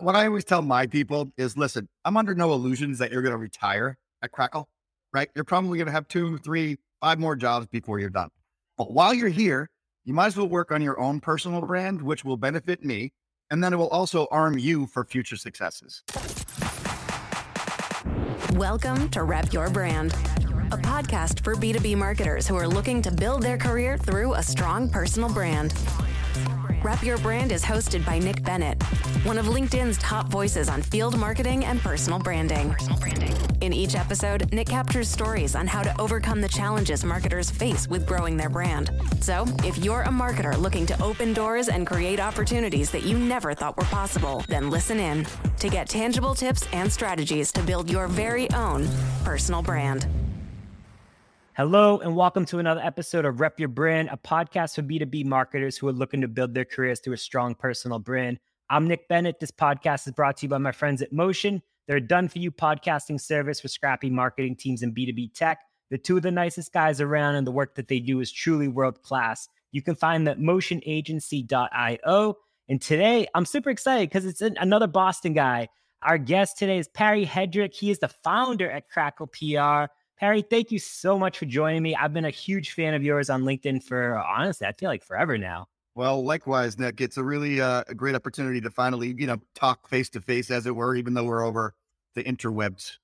what I always tell my people is listen, I'm under no illusions that you're going to retire at Crackle, right? You're probably going to have two, three, five more jobs before you're done. But while you're here, you might as well work on your own personal brand, which will benefit me. And then it will also arm you for future successes. Welcome to Rep Your Brand, a podcast for B2B marketers who are looking to build their career through a strong personal brand. Rep Your Brand is hosted by Nick Bennett, one of LinkedIn's top voices on field marketing and personal branding. In each episode, Nick captures stories on how to overcome the challenges marketers face with growing their brand. So, if you're a marketer looking to open doors and create opportunities that you never thought were possible, then listen in to get tangible tips and strategies to build your very own personal brand. Hello, and welcome to another episode of Rep Your Brand, a podcast for B2B marketers who are looking to build their careers through a strong personal brand. I'm Nick Bennett. This podcast is brought to you by my friends at Motion. They're a done for you podcasting service for scrappy marketing teams in B2B tech. They're two of the nicest guys around, and the work that they do is truly world class. You can find them at motionagency.io. And today, I'm super excited because it's another Boston guy. Our guest today is Perry Hedrick. He is the founder at Crackle PR. Harry, thank you so much for joining me. I've been a huge fan of yours on LinkedIn for honestly, I feel like forever now. Well, likewise, Nick. It's a really uh, a great opportunity to finally, you know, talk face to face, as it were, even though we're over the interwebs.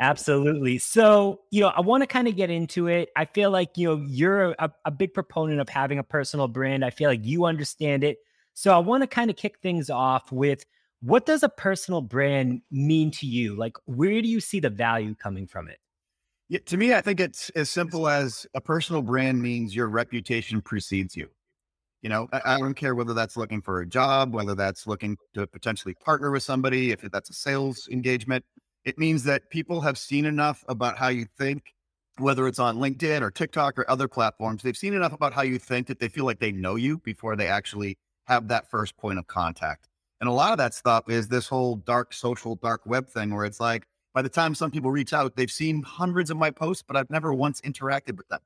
Absolutely. So, you know, I want to kind of get into it. I feel like, you know, you're a, a big proponent of having a personal brand. I feel like you understand it. So, I want to kind of kick things off with what does a personal brand mean to you? Like, where do you see the value coming from it? Yeah, to me, I think it's as simple as a personal brand means your reputation precedes you. You know, I, I, don't care whether that's looking for a job, whether that's looking to potentially partner with somebody, if that's a sales engagement. It means that people have seen enough about how you think, whether it's on LinkedIn or TikTok or other platforms. They've seen enough about how you think that they feel like they know you before they actually have that first point of contact. And a lot of that stuff is this whole dark social, dark web thing where it's like, by the time some people reach out, they've seen hundreds of my posts, but I've never once interacted with them.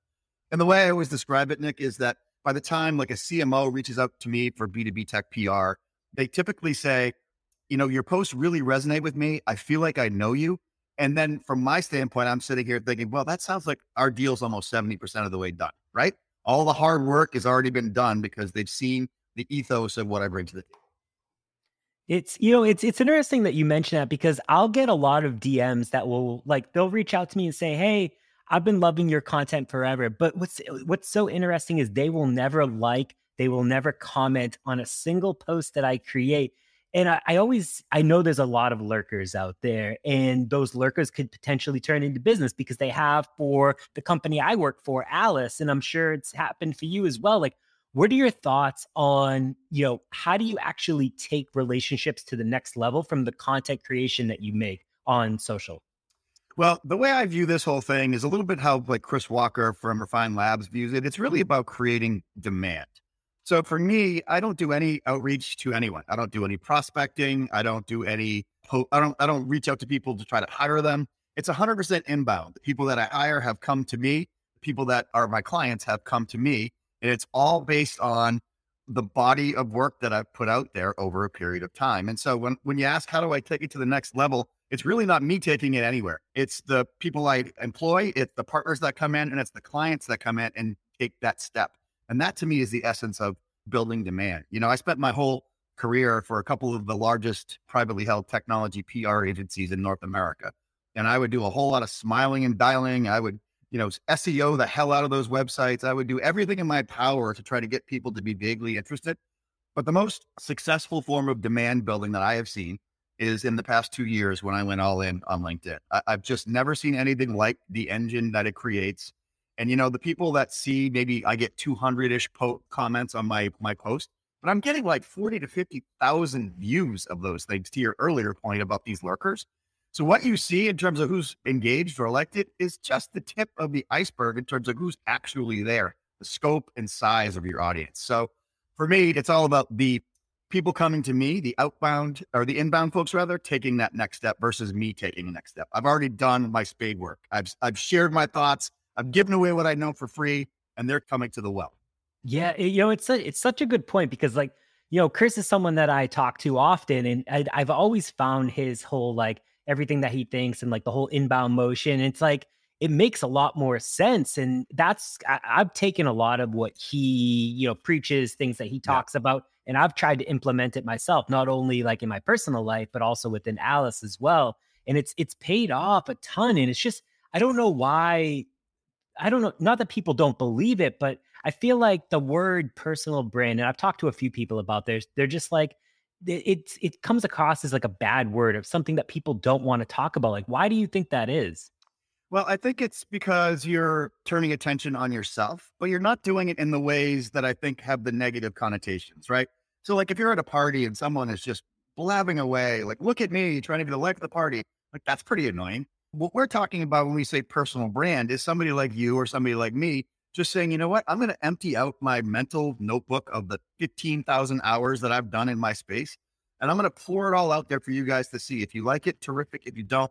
And the way I always describe it, Nick, is that by the time like a CMO reaches out to me for B2B tech PR, they typically say, you know, your posts really resonate with me. I feel like I know you. And then from my standpoint, I'm sitting here thinking, well, that sounds like our deal's almost 70% of the way done, right? All the hard work has already been done because they've seen the ethos of what I bring to the table. It's you know it's it's interesting that you mention that because I'll get a lot of DMs that will like they'll reach out to me and say, "Hey, I've been loving your content forever." But what's what's so interesting is they will never like, they will never comment on a single post that I create. And I, I always I know there's a lot of lurkers out there, and those lurkers could potentially turn into business because they have for the company I work for, Alice, and I'm sure it's happened for you as well. Like what are your thoughts on, you know, how do you actually take relationships to the next level from the content creation that you make on social? Well, the way I view this whole thing is a little bit how like Chris Walker from Refine Labs views it. It's really about creating demand. So for me, I don't do any outreach to anyone. I don't do any prospecting. I don't do any I don't I don't reach out to people to try to hire them. It's 100% inbound. The people that I hire have come to me. The people that are my clients have come to me it's all based on the body of work that I've put out there over a period of time. And so when, when you ask, how do I take it to the next level? It's really not me taking it anywhere. It's the people I employ, it's the partners that come in, and it's the clients that come in and take that step. And that to me is the essence of building demand. You know, I spent my whole career for a couple of the largest privately held technology PR agencies in North America. And I would do a whole lot of smiling and dialing. I would you know, SEO the hell out of those websites. I would do everything in my power to try to get people to be vaguely interested. But the most successful form of demand building that I have seen is in the past two years when I went all in on LinkedIn. I, have just never seen anything like the engine that it creates. And you know, the people that see maybe I get 200 ish comments on my my post, but I'm getting like 40 to 50,000 views of those things. To your earlier point about these lurkers, so what you see in terms of who's engaged or elected is just the tip of the iceberg in terms of who's actually there, the scope and size of your audience. So for me, it's all about the people coming to me, the outbound or the inbound folks rather, taking that next step versus me taking the next step. I've already done my spade work. I've I've shared my thoughts. I've given away what I know for free, and they're coming to the well. Yeah, eh, you know, it's a, it's such a good point because like you know, Chris is someone that I talk to often, and I, I've always found his whole like everything that he thinks and like the whole inbound motion. It's like it makes a lot more sense, and that's I, have taken a lot of what he you know preaches, things that he talks yeah. about, and I've tried to implement it myself, not only like in my personal life, but also within Alice as well. And it's it's paid off a ton, and it's just I don't know why. I don't know. Not that people don't believe it, but I feel like the word personal brand, and I've talked to a few people about this, they're just like, it, it comes across as like a bad word of something that people don't want to talk about. Like, why do you think that is? Well, I think it's because you're turning attention on yourself, but you're not doing it in the ways that I think have the negative connotations, right? So, like, if you're at a party and someone is just blabbing away, like, look at me trying to be the life of the party, like, that's pretty annoying. What we're talking about when we say personal brand is somebody like you or somebody like me just saying, you know what, I'm going to empty out my mental notebook of the 15,000 hours that I've done in my space. And I'm going to pour it all out there for you guys to see. If you like it, terrific. If you don't,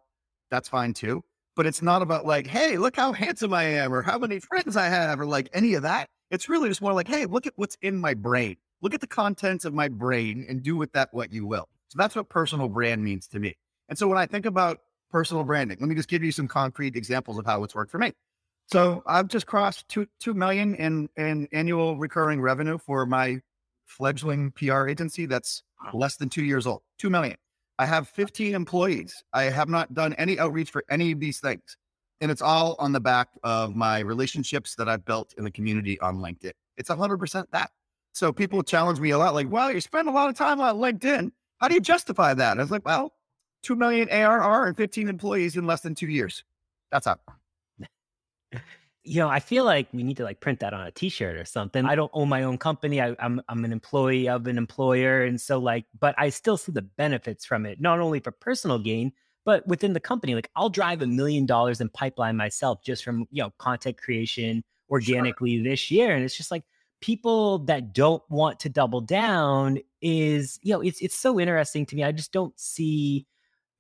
that's fine too. But it's not about like, hey, look how handsome I am or how many friends I have or like any of that. It's really just more like, hey, look at what's in my brain. Look at the contents of my brain and do with that what you will. So that's what personal brand means to me. And so when I think about personal branding, let me just give you some concrete examples of how it's worked for me. So I've just crossed two two million in in annual recurring revenue for my fledgling PR agency that's less than two years old. Two million. I have 15 employees. I have not done any outreach for any of these things. And it's all on the back of my relationships that I've built in the community on LinkedIn. It's 100% that. So people challenge me a lot like, well, you spend a lot of time on LinkedIn. How do you justify that? I was like, well, 2 million ARR and 15 employees in less than two years. That's up you know, I feel like we need to like print that on a t-shirt or something. I don't own my own company. I, am I'm, I'm an employee of an employer. And so like, but I still see the benefits from it, not only for personal gain, but within the company. Like I'll drive a million dollars in pipeline myself just from, you know, content creation organically sure. this year. And it's just like people that don't want to double down is, you know, it's it's so interesting to me. I just don't see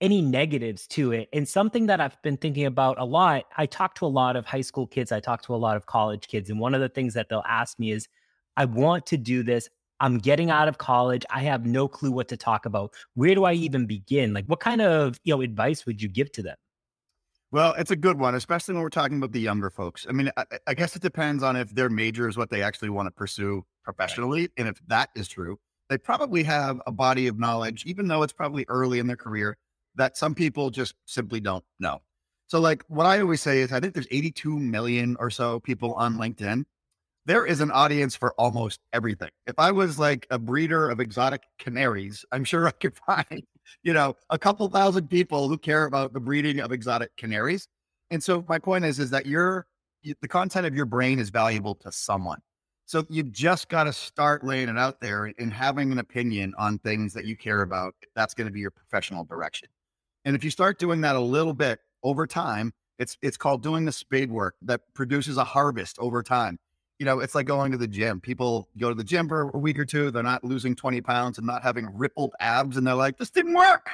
any negatives to it. And something that I've been thinking about a lot, I talk to a lot of high school kids, I talk to a lot of college kids, and one of the things that they'll ask me is, I want to do this. I'm getting out of college. I have no clue what to talk about. Where do I even begin? Like what kind of, you know, advice would you give to them? Well, it's a good one, especially when we're talking about the younger folks. I mean, I, I guess it depends on if their major is what they actually want to pursue professionally. Right. And if that is true, they probably have a body of knowledge, even though it's probably early in their career, that some people just simply don't know. So, like what I always say is, I think there's 82 million or so people on LinkedIn. There is an audience for almost everything. If I was like a breeder of exotic canaries, I'm sure I could find, you know, a couple thousand people who care about the breeding of exotic canaries. And so my point is, is that your the content of your brain is valuable to someone. So you just got to start laying it out there and having an opinion on things that you care about. That's going to be your professional direction. And if you start doing that a little bit over time, it's it's called doing the spade work that produces a harvest over time. You know, it's like going to the gym. People go to the gym for a week or two, they're not losing 20 pounds and not having rippled abs, and they're like, this didn't work.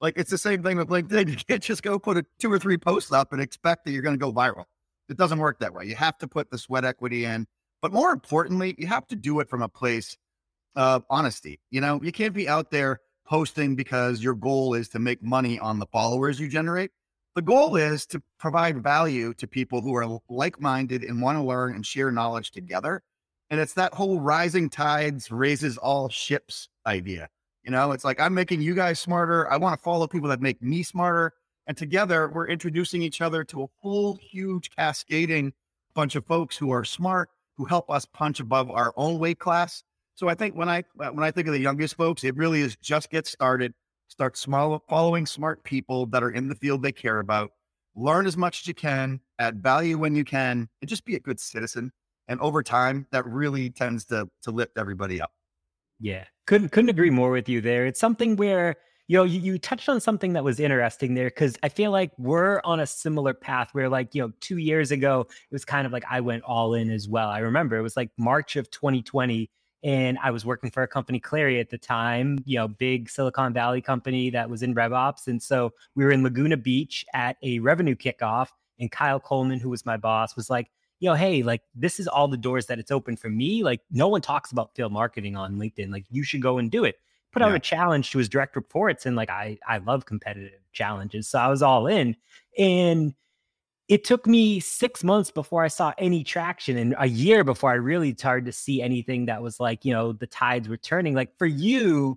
Like it's the same thing with LinkedIn. You can't just go put a two or three posts up and expect that you're going to go viral. It doesn't work that way. You have to put the sweat equity in. But more importantly, you have to do it from a place of honesty. You know, you can't be out there posting because your goal is to make money on the followers you generate. The goal is to provide value to people who are like minded and want to learn and share knowledge together. And it's that whole rising tides raises all ships idea. You know, it's like I'm making you guys smarter. I want to follow people that make me smarter. And together we're introducing each other to a whole huge cascading bunch of folks who are smart, who help us punch above our own weight class so I think when I uh, when I think of the youngest folks, it really is just get started, start small, following smart people that are in the field they care about, learn as much as you can, add value when you can, and just be a good citizen. And over time, that really tends to to lift everybody up. Yeah, couldn't couldn't agree more with you there. It's something where you know you, you touched on something that was interesting there because I feel like we're on a similar path where like you know two years ago it was kind of like I went all in as well. I remember it was like March of 2020 and I was working for a company, Clari, at the time, you know, big Silicon Valley company that was in RevOps. And so we were in Laguna Beach at a revenue kickoff. And Kyle Coleman, who was my boss, was like, you know, hey, like this is all the doors that it's open for me. Like no one talks about field marketing on LinkedIn. Like you should go and do it. Put out yeah. a challenge to his direct reports, and like I I love competitive challenges, so I was all in. And it took me six months before I saw any traction, and a year before I really started to see anything that was like you know the tides were turning. Like for you,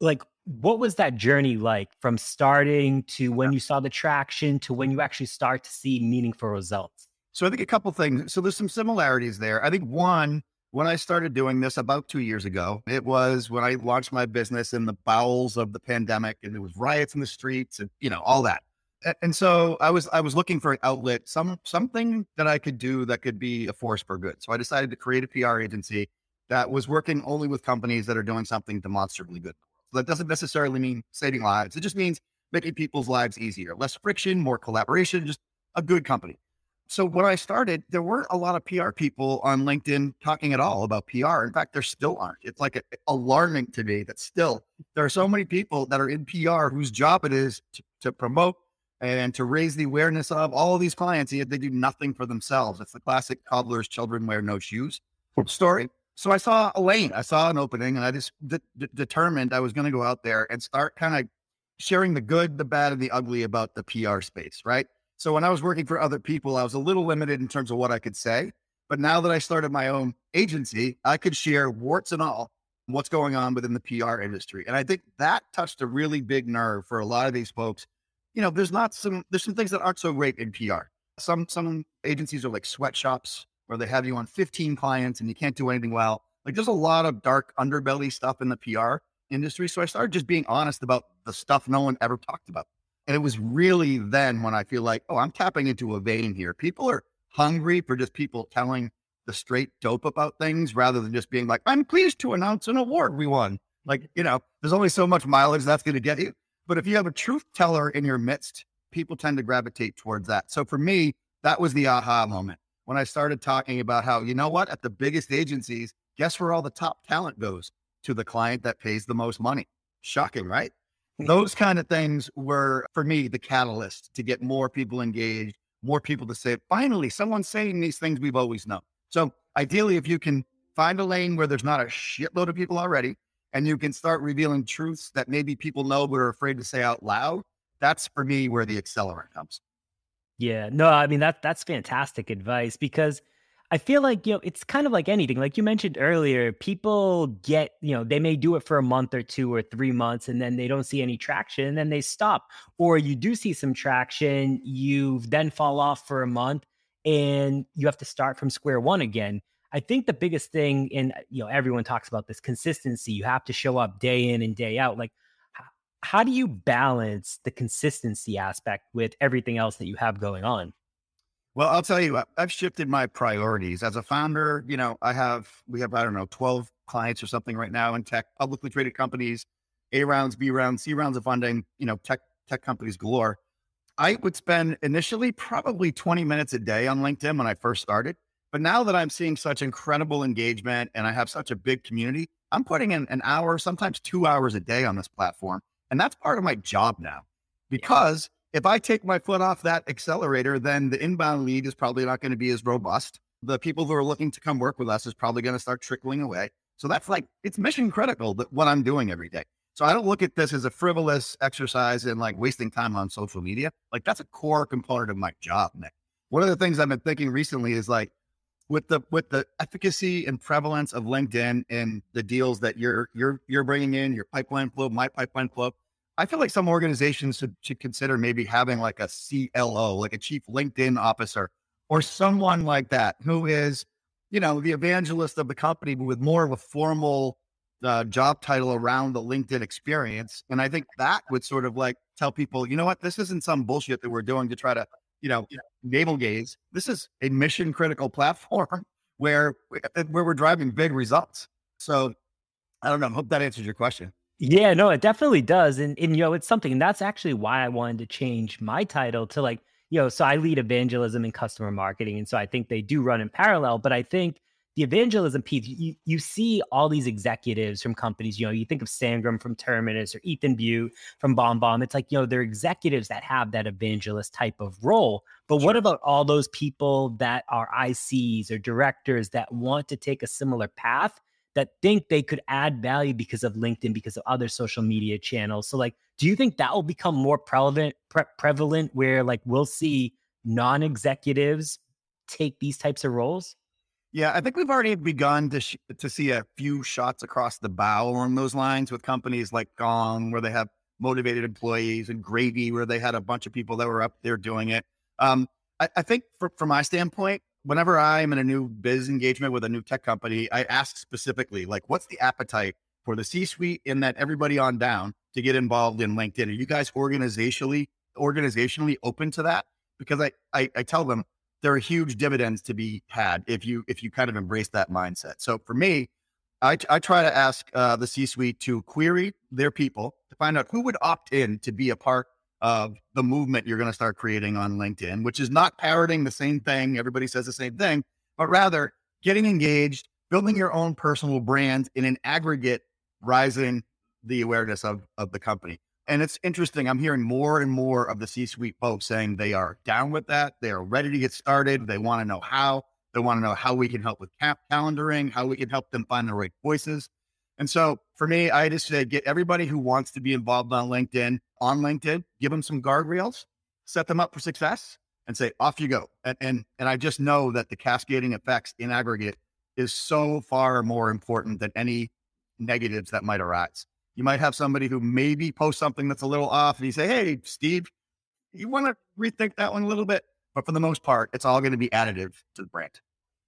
like what was that journey like from starting to when you saw the traction to when you actually start to see meaningful results? So I think a couple things. So there's some similarities there. I think one, when I started doing this about two years ago, it was when I launched my business in the bowels of the pandemic and there was riots in the streets and, you know, all that. And so I was I was looking for an outlet, some something that I could do that could be a force for good. So I decided to create a PR agency that was working only with companies that are doing something demonstrably good. So that doesn't necessarily mean saving lives. It just means making people's lives easier, less friction, more collaboration, just a good company so when I started, there weren't a lot of PR people on LinkedIn talking at all about PR. In fact, there still aren't. It's like a, alarming to me that still there are so many people that are in PR whose job it is to, to promote and to raise the awareness of all of these clients, yet they do nothing for themselves. It's the classic cobbler's children wear no shoes story. So I saw a lane, I saw an opening, and I just d- d- determined I was going to go out there and start kind of sharing the good, the bad, and the ugly about the PR space, right? So when I was working for other people, I was a little limited in terms of what I could say. But now that I started my own agency, I could share warts and all what's going on within the PR industry. And I think that touched a really big nerve for a lot of these folks. You know, there's not some there's some things that aren't so great in PR. Some some agencies are like sweatshops where they have you on 15 clients and you can't do anything well. Like there's a lot of dark underbelly stuff in the PR industry. So I started just being honest about the stuff no one ever talked about. And it was really then when I feel like, oh, I'm tapping into a vein here. People are hungry for just people telling the straight dope about things rather than just being like, I'm pleased to announce an award we won. Like, you know, there's only so much mileage that's going to get you. But if you have a truth teller in your midst, people tend to gravitate towards that. So for me, that was the aha moment when I started talking about how, you know what, at the biggest agencies, guess where all the top talent goes? To the client that pays the most money. Shocking, right? Hmm. Those kind of things were, for me, the catalyst to get more people engaged, more people to say, finally, someone's saying these things we've always known. So, ideally, if you can find a lane where there's not a shitload of people already, and you can start revealing truths that maybe people know but are afraid to say out loud, that's for me where the accelerant comes. Yeah, no, I mean that that's fantastic advice because I feel like, you know, it's kind of like anything. Like you mentioned earlier, people get, you know, they may do it for a month or two or three months and then they don't see any traction and then they stop. Or you do see some traction, you then fall off for a month and you have to start from square one again. I think the biggest thing, and you know, everyone talks about this consistency. You have to show up day in and day out. Like, how do you balance the consistency aspect with everything else that you have going on? Well, I'll tell you, I've shifted my priorities as a founder. You know, I have, we have, I don't know, 12 clients or something right now in tech, publicly traded companies, A rounds, B rounds, C rounds of funding, you know, tech, tech companies galore. I would spend initially probably 20 minutes a day on LinkedIn when I first started. But now that I'm seeing such incredible engagement and I have such a big community, I'm putting in an hour, sometimes two hours a day on this platform. And that's part of my job now because if I take my foot off that accelerator, then the inbound lead is probably not going to be as robust. The people who are looking to come work with us is probably going to start trickling away. So that's like, it's mission critical that what I'm doing every day. So I don't look at this as a frivolous exercise and like wasting time on social media. Like that's a core component of my job, Nick. One of the things I've been thinking recently is like with the with the efficacy and prevalence of LinkedIn and the deals that you're you're you're bringing in, your pipeline flow, my pipeline flow. I feel like some organizations should, should consider maybe having like a CLO, like a chief LinkedIn officer, or someone like that who is, you know, the evangelist of the company, but with more of a formal uh, job title around the LinkedIn experience. And I think that would sort of like tell people, you know what, this isn't some bullshit that we're doing to try to, you know, navel gaze. This is a mission critical platform where uh, where we're driving big results. So I don't know. I hope that answers your question. Yeah, no, it definitely does. And, and, you know, it's something and that's actually why I wanted to change my title to like, you know, so I lead evangelism and customer marketing. And so I think they do run in parallel. But I think the evangelism piece, you, you see all these executives from companies, you know, you think of Sangram from Terminus or Ethan Beute from BombBomb. It's like, you know, they're executives that have that evangelist type of role. But sure. what about all those people that are ICs or directors that want to take a similar path that think they could add value because of LinkedIn, because of other social media channels? So, like, do you think that will become more prevalent, pre- prevalent where like we'll see non executives take these types of roles? Yeah, I think we've already begun to sh- to see a few shots across the bow along those lines with companies like Gong, where they have motivated employees, and Gravy, where they had a bunch of people that were up there doing it. Um, I, I, think for, from my standpoint, whenever I'm in a new biz engagement with a new tech company, I ask specifically, like, what's the appetite for the C-suite and that everybody on down to get involved in LinkedIn? Are you guys organizationally organizationally open to that? Because I, I, I tell them there are huge dividends to be had if you if you kind of embrace that mindset. So for me, I, I try to ask uh, the C-suite to query their people to find out who would opt in to be a part of the movement you're going to start creating on LinkedIn, which is not parroting the same thing. Everybody says the same thing, but rather getting engaged, building your own personal brand in an aggregate, rising the awareness of of the company. And it's interesting. I'm hearing more and more of the C suite folks saying they are down with that. They are ready to get started. They want to know how. They want to know how we can help with cap calendaring, how we can help them find the right voices. And so for me, I just say get everybody who wants to be involved on LinkedIn on LinkedIn, give them some guardrails, set them up for success, and say, off you go. And and and I just know that the cascading effects in aggregate is so far more important than any negatives that might arise. You might have somebody who maybe posts something that's a little off and you say, Hey, Steve, you want to rethink that one a little bit? But for the most part, it's all going to be additive to the brand.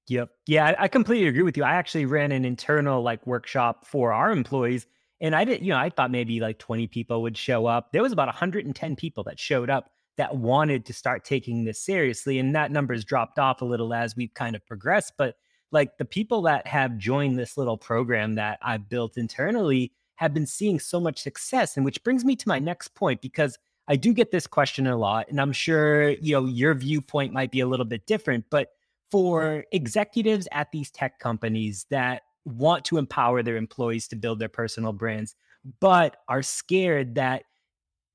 Yep. Yeah, I completely agree with you. I actually ran an internal like workshop for our employees and I didn't, you know, I thought maybe like 20 people would show up. There was about 110 people that showed up that wanted to start taking this seriously. And that number's dropped off a little as we've kind of progressed. But like the people that have joined this little program that I've built internally, have been seeing so much success. And which brings me to my next point, because I do get this question a lot, and I'm sure you know your viewpoint might be a little bit different, but for executives at these tech companies that want to empower their employees to build their personal brands, but are scared that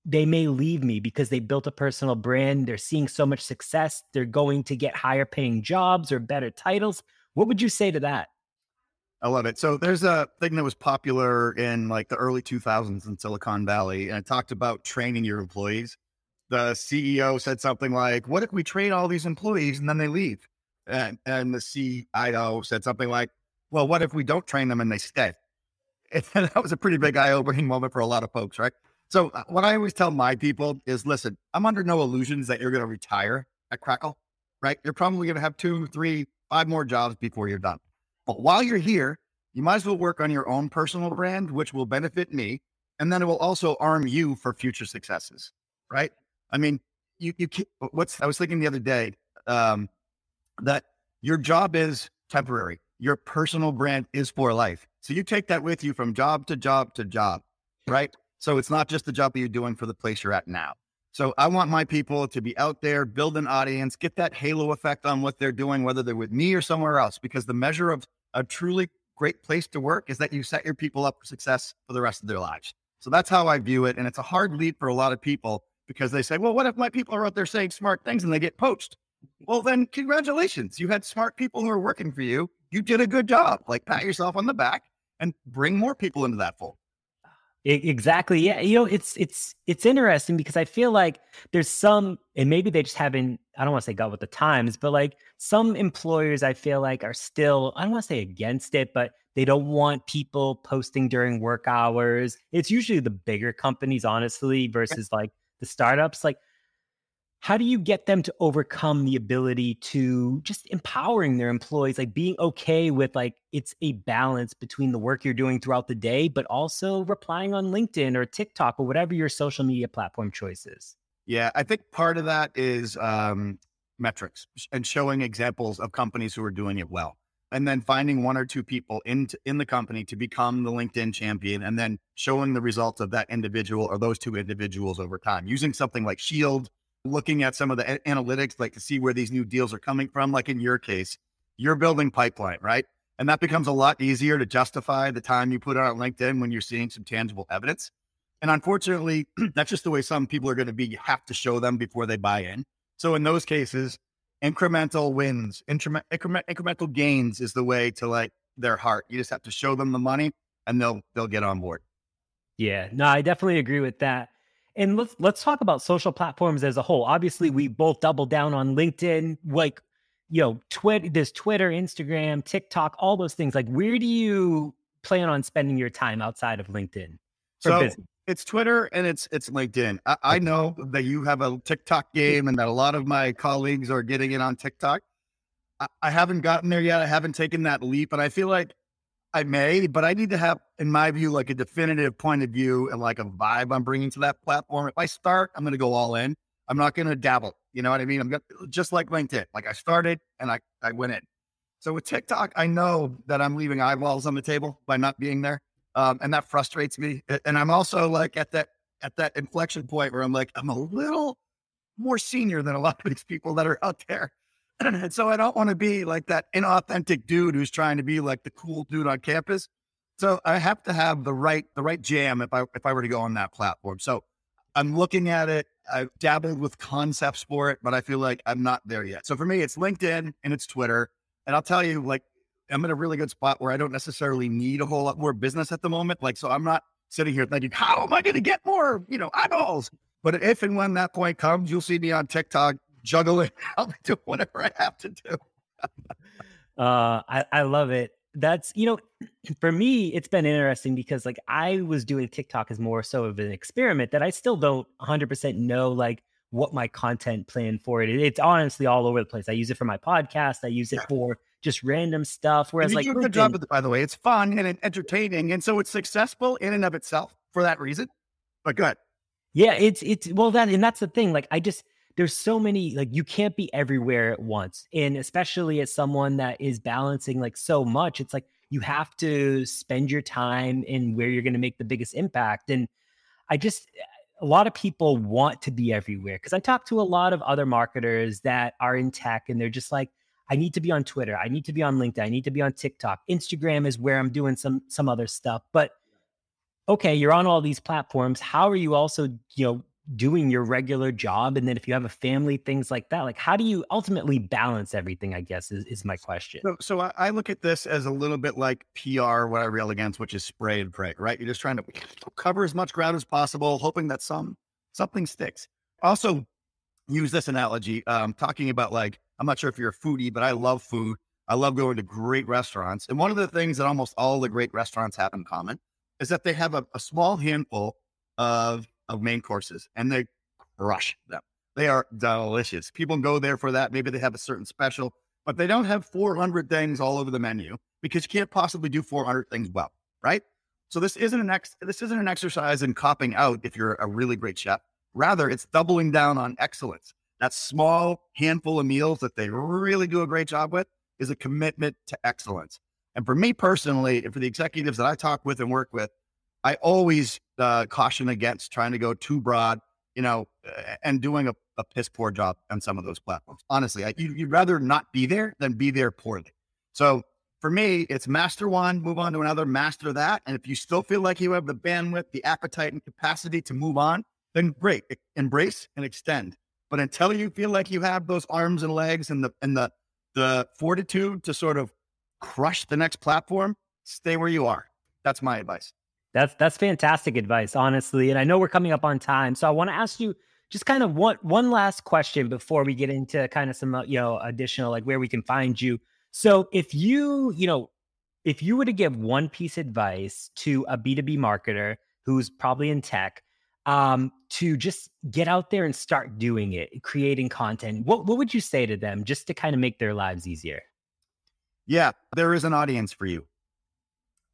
they may leave me because they built a personal brand. They're seeing so much success. They're going to get higher paying jobs or better titles. What would you say to that? I love it. So there's a thing that was popular in like the early 2000s in Silicon Valley, and it talked about training your employees. The CEO said something like, "What if we train all these employees and then they leave?" And, and the CIO said something like, "Well, what if we don't train them and they stay?" And that was a pretty big eye-opening moment for a lot of folks, right? So uh, what I always tell my people is, listen, I'm under no illusions that you're going to retire at Crackle, right? You're probably going to have two, three, five more jobs before you're done. But while you're here, you might as well work on your own personal brand, which will benefit me. And then it will also arm you for future successes. Right. I mean, you, you can't, what's, I was thinking the other day um, that your job is temporary. Your personal brand is for life. So you take that with you from job to job to job. Right. So it's not just the job that you're doing for the place you're at now. So I want my people to be out there, build an audience, get that halo effect on what they're doing, whether they're with me or somewhere else, because the measure of a truly great place to work is that you set your people up for success for the rest of their lives. So that's how I view it. And it's a hard lead for a lot of people because they say, well, what if my people are out there saying smart things and they get poached? Well, then congratulations. You had smart people who are working for you. You did a good job. Like pat yourself on the back and bring more people into that fold. Exactly. Yeah. You know, it's it's it's interesting because I feel like there's some, and maybe they just haven't. I don't want to say got with the times, but like some employers, I feel like are still. I don't want to say against it, but they don't want people posting during work hours. It's usually the bigger companies, honestly, versus like the startups. Like how do you get them to overcome the ability to just empowering their employees like being okay with like it's a balance between the work you're doing throughout the day but also replying on linkedin or tiktok or whatever your social media platform choice is? Yeah i think part of that is um, metrics and showing examples of companies who are doing it well and then finding one or two people in in the company to become the LinkedIn champion, and then showing the results of that individual or those two individuals over time, using something like Shield looking at some of the a- analytics, like to see where these new deals are coming from. Like in your case, you're building pipeline, right? And that becomes a lot easier to justify the time you put on LinkedIn when you're seeing some tangible evidence. And unfortunately, that's just the way some people are going to be. You have to show them before they buy in. So in those cases, incremental wins, increment, increment, incremental gains is the way to like their heart. You just have to show them the money and they'll they'll get on board. Yeah, no, I definitely agree with that. And let's let's talk about social platforms as a whole. Obviously, we mm-hmm. both double down on LinkedIn, like you know, Twitter, there's Twitter, Instagram, TikTok, all those things. Like, where do you plan on spending your time outside of LinkedIn? so business? it's Twitter and it's it's LinkedIn. I, I, know that you have a TikTok game and that a lot of my colleagues are getting it on TikTok. I, I haven't gotten there yet. I haven't taken that leap, and I feel like I may, but I need to have, in my view, like a definitive point of view and like a vibe I'm bringing to that platform. If I start, I'm going to go all in. I'm not going to dabble. You know what I mean? I'm gonna, just like LinkedIn. Like I started and I, I went in. So with TikTok, I know that I'm leaving eyeballs on the table by not being there. Um, and that frustrates me. And I'm also like at that, at that inflection point where I'm like, I'm a little more senior than a lot of these people that are out there. And so I don't want to be like that inauthentic dude who's trying to be like the cool dude on campus. So I have to have the right the right jam if I if I were to go on that platform. So I'm looking at it. I've dabbled with concepts for it, but I feel like I'm not there yet. So for me, it's LinkedIn and it's Twitter. And I'll tell you, like, I'm in a really good spot where I don't necessarily need a whole lot more business at the moment. Like, so I'm not sitting here thinking, how am I going to get more, you know, eyeballs? But if and when that point comes, you'll see me on TikTok juggling. I'll do whatever I have to do. uh, I, I love it. That's, you know, for me, it's been interesting because like I was doing TikTok as more so of an experiment that I still don't 100% know like what my content plan for it. It's honestly all over the place. I use it for my podcast. I use it yeah. for just random stuff. Whereas, like, good job it, by the way. It's fun and entertaining, and so it's successful in and of itself for that reason. But good. Yeah, it's it's well that and that's the thing. Like, I just there's so many like you can't be everywhere at once and especially as someone that is balancing like so much it's like you have to spend your time in where you're going to make the biggest impact and i just a lot of people want to be everywhere because i talk to a lot of other marketers that are in tech and they're just like i need to be on twitter i need to be on linkedin i need to be on tiktok instagram is where i'm doing some some other stuff but okay you're on all these platforms how are you also you know doing your regular job and then if you have a family things like that like how do you ultimately balance everything i guess is, is my question. So, so I, look at this as a little bit like pr what i rail against which is spray and pray right? You're just trying to cover as much ground as possible hoping that some something sticks. Also use this analogy um talking about like i'm not sure if you're a foodie but i love food. I love going to great restaurants and one of the things that almost all the great restaurants have in common is that they have a, a small handful of of main courses and they crush them. They are delicious. People go there for that. Maybe they have a certain special, but they don't have 400 things all over the menu because you can't possibly do 400 things well, right? So this isn't an ex- this isn't an exercise in copping out if you're a really great chef. Rather, it's doubling down on excellence. That small handful of meals that they really do a great job with is a commitment to excellence. And for me personally, and for the executives that I talk with and work with, I always uh, caution against trying to go too broad, you know, and doing a, a piss poor job on some of those platforms. Honestly, I, you, would rather not be there than be there poorly. So for me, it's master one, move on to another, master that. And if you still feel like you have the bandwidth, the appetite, and capacity to move on, then great, embrace and extend. But until you feel like you have those arms and legs and the and the the fortitude to sort of crush the next platform, stay where you are. That's my advice. That's that's fantastic advice, honestly. And I know we're coming up on time, so I want to ask you just kind of one one last question before we get into kind of some uh, you know additional like where we can find you. So if you you know if you were to give one piece of advice to a B2B marketer who's probably in tech um, to just get out there and start doing it, creating content, what what would you say to them just to kind of make their lives easier? Yeah, there is an audience for you.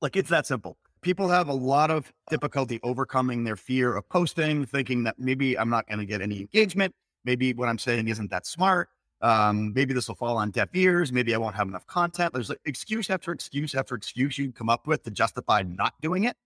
Like it's that simple people have a lot of difficulty overcoming their fear of posting, thinking that maybe I'm not going to get any engagement. Maybe what I'm saying isn't that smart. Um, maybe this will fall on deaf ears. Maybe I won't have enough content. There's like excuse after excuse after excuse you come up with to justify not doing it.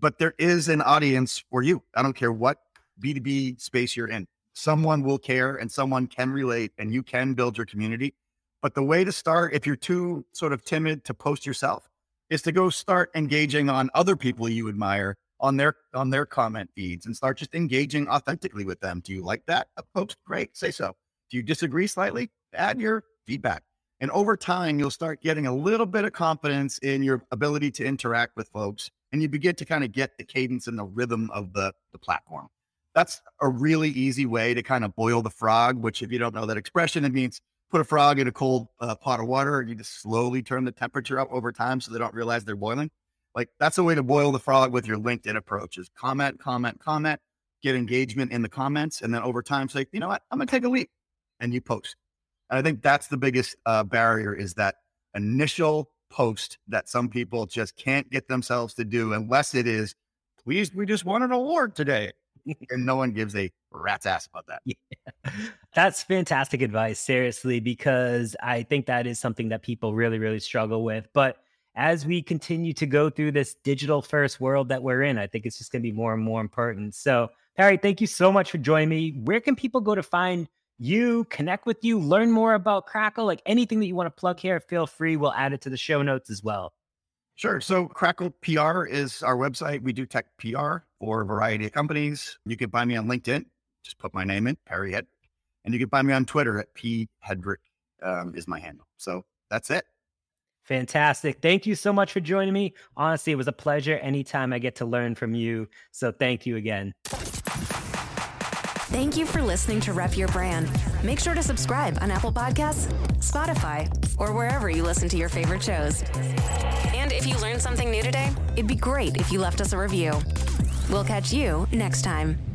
But there is an audience for you. I don't care what B2B space you're in. Someone will care and someone can relate and you can build your community. But the way to start, if you're too sort of timid to post yourself, is to go start engaging on other people you admire on their on their comment feeds and start just engaging authentically with them. Do you like that uh, a post? Great, say so. Do you disagree slightly? Add your feedback. And over time, you'll start getting a little bit of confidence in your ability to interact with folks. And you begin to kind of get the cadence and the rhythm of the, the platform. That's a really easy way to kind of boil the frog, which, if you don't know that expression, it means put a frog in a cold uh, pot of water and you just slowly turn the temperature up over time so they don't realize they're boiling. Like that's a way to boil the frog with your LinkedIn approach is comment, comment, comment, get engagement in the comments. And then over time say, you know what, I'm going to take a leap and you post. And I think that's the biggest uh, barrier is that initial post that some people just can't get themselves to do unless it is, please, we just won an award today. and no one gives a rat's ass about that. Yeah. That's fantastic advice, seriously, because I think that is something that people really, really struggle with. But as we continue to go through this digital first world that we're in, I think it's just going to be more and more important. So, Perry, thank you so much for joining me. Where can people go to find you, connect with you, learn more about Crackle? Like anything that you want to plug here, feel free. We'll add it to the show notes as well. Sure. So Crackle PR is our website. We do tech PR for a variety of companies. You can find me on LinkedIn. Just put my name in, Perry Head. And you can find me on Twitter at P Hedrick um, is my handle. So that's it. Fantastic. Thank you so much for joining me. Honestly, it was a pleasure anytime I get to learn from you. So thank you again. Thank you for listening to Rep Your Brand. Make sure to subscribe on Apple Podcasts, Spotify, or wherever you listen to your favorite shows. And if you learned something new today, it'd be great if you left us a review. We'll catch you next time.